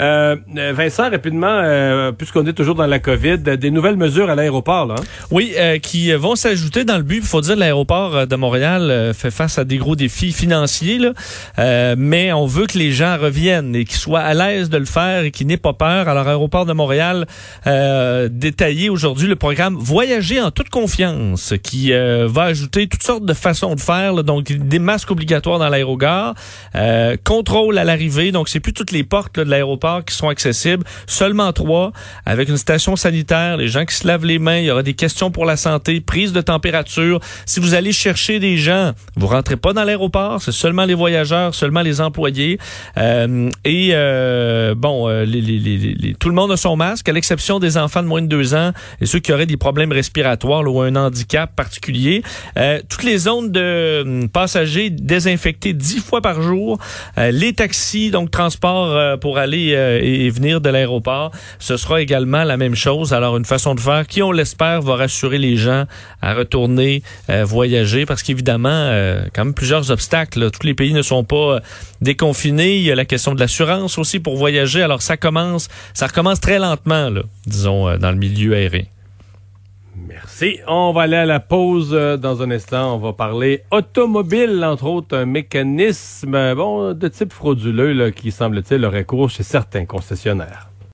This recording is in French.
Euh, Vincent, rapidement, puisqu'on est toujours dans la COVID, des nouvelles mesures à l'aéroport, là. Hein? Oui, qui vont s'ajouter dans le but. Il faut dire, l'aéroport de Montréal fait face à des gros défis financiers, là, mais on veut que les gens reviennent et qu'ils soient à l'aise de le faire et qu'ils n'aient pas peur. Alors, aéroport de Montréal détaillé aujourd'hui le programme Voyager en toute confiance, qui va ajouter toutes sortes de façons de faire, donc des masques obligatoires dans l'aérogare, euh, contrôle à l'arrivée, donc c'est plus toutes les portes de l'aéroport qui sont accessibles, seulement trois, avec une station sanitaire, les gens qui se lavent les mains, il y aura des questions pour la santé, prise de température. Si vous allez chercher des gens, vous rentrez pas dans l'aéroport, c'est seulement les voyageurs, seulement les employés. Euh, et euh, bon, euh, les, les, les, tout le monde a son masque, à l'exception des enfants de moins de deux ans et ceux qui auraient des problèmes respiratoires ou un handicap particulier. Euh, toutes les zones de hum, passagers désinfectées dix fois par jour. Euh, les taxis, donc transport euh, pour aller euh, et venir de l'aéroport, ce sera également la même chose. Alors une façon de faire qui, on l'espère, va rassurer les gens à retourner voyager parce qu'évidemment, quand même plusieurs obstacles. Tous les pays ne sont pas déconfinés. Il y a la question de l'assurance aussi pour voyager. Alors ça commence, ça recommence très lentement, là, disons, dans le milieu aérien. Merci. On va aller à la pause euh, dans un instant. On va parler automobile, entre autres, un mécanisme bon de type frauduleux qui semble-t-il aurait cours chez certains concessionnaires.